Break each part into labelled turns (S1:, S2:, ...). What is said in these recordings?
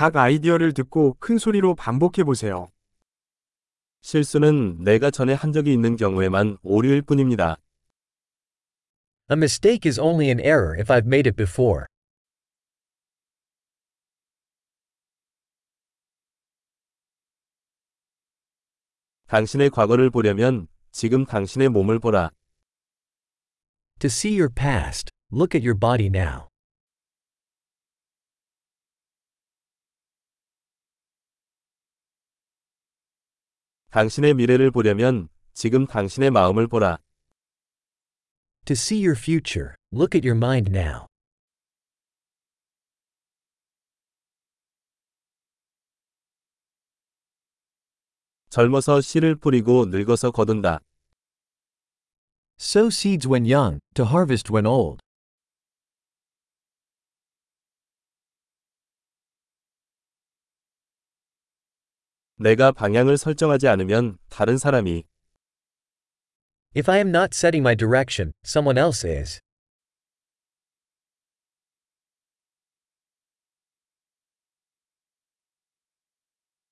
S1: 각 아이디어를 듣고 큰 소리로 반복해 보세요.
S2: 실수는 내가 전에 한 적이 있는 경우에만 오류일 뿐입니다.
S3: A mistake is only an error if I've made it before.
S2: 당신의 과거를 보려면 지금 당신의 몸을 보라.
S3: To see your past, look at your body now.
S2: 당신의 미래를 보려면 지금 당신의 마음을 보라.
S3: To see your future, look at your mind now.
S2: 젊어서 씨를 뿌리고 늙어서 거둔다.
S3: Sow seeds when young, to harvest when old.
S2: 내가 방향을 설정하지 않으면 다른 사람이
S3: If I am not setting my direction, someone else is.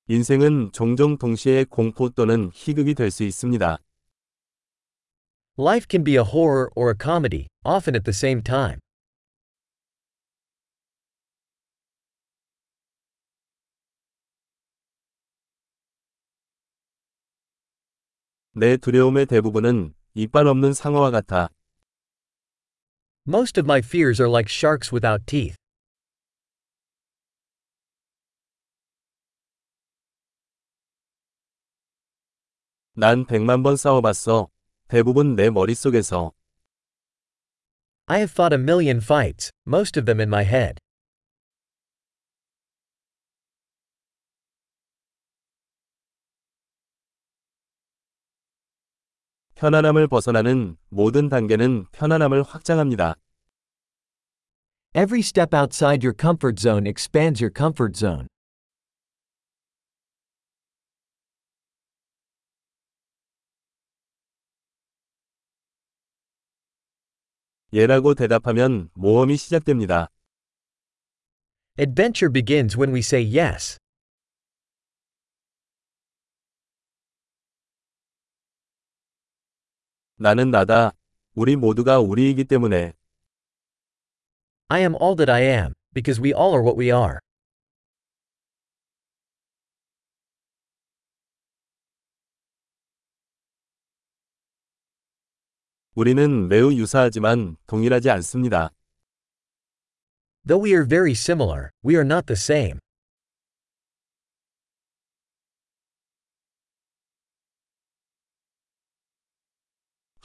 S2: 인생은 종종 동시에 공포 또는 희극이 될 수 있습니다.
S3: Life can be a horror or a comedy, often at the same time.
S2: 내 두려움의 대부분은 이빨 없는 상어와 같아.
S3: Most of my fears are like sharks without teeth.
S2: 난 백만 번 싸워봤어. 대부분 내 머릿속에서.
S3: I have fought a million fights, most of them in my head.
S2: 편안함을 벗어나는 모든 단계는 편안함을 확장합니다.
S3: Every step outside your comfort zone expands your comfort zone.
S2: 예라고 대답하면 모험이 시작됩니다.
S3: Adventure begins when we say yes.
S2: 나는 나다. 우리 모두가 우리이기 때문에.
S3: I am all that I am, because we all are what we are.
S2: 우리는 매우 유사하지만 동일하지 않습니다.
S3: Though we are very similar, we are not the same.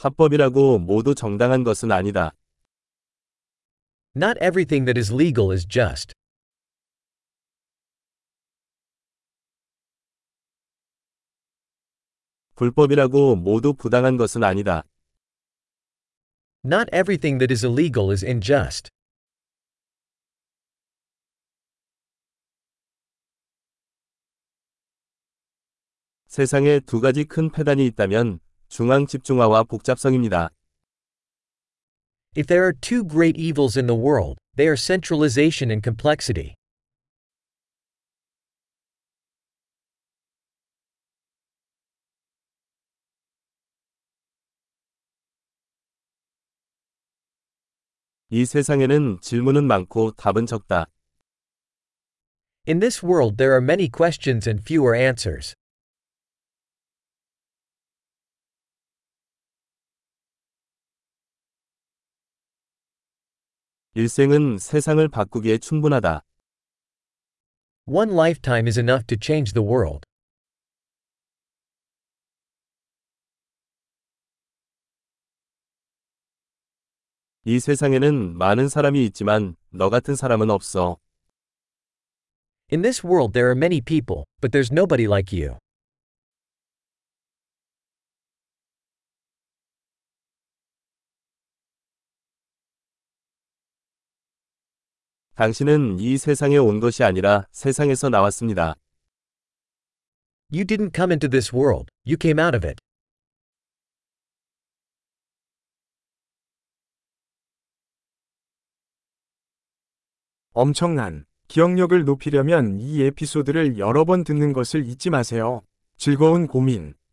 S2: 합법이라고 모두 정당한 것은 아니다.
S3: Not everything that is legal is just.
S2: 불법이라고 모두 부당한 것은 아니다.
S3: Not everything that is illegal is unjust.
S2: 세상에 두 가지 큰 폐단이 있다면 중앙 집중화와 복잡성입니다.
S3: If there are two great evils in the world, they are centralization and complexity.
S2: 이 세상에는 질문은 많고 답은 적다.
S3: In this world, there are many questions and fewer answers.
S2: 일생은 세상을 바꾸기에 충분하다.
S3: One lifetime is enough to change the world.
S2: 이 세상에는 많은 사람이 있지만 너 같은 사람은 없어.
S3: In this world, there are many people, but there's nobody like you.
S2: 당신은 이 세상에 온 것이 아니라 세상에서 나왔습니다.
S3: You didn't come into this world, you came out of it.
S1: 엄청난 기억력을 높이려면 이 에피소드를 여러 번 듣는 것을 잊지 마세요. 즐거운 고민.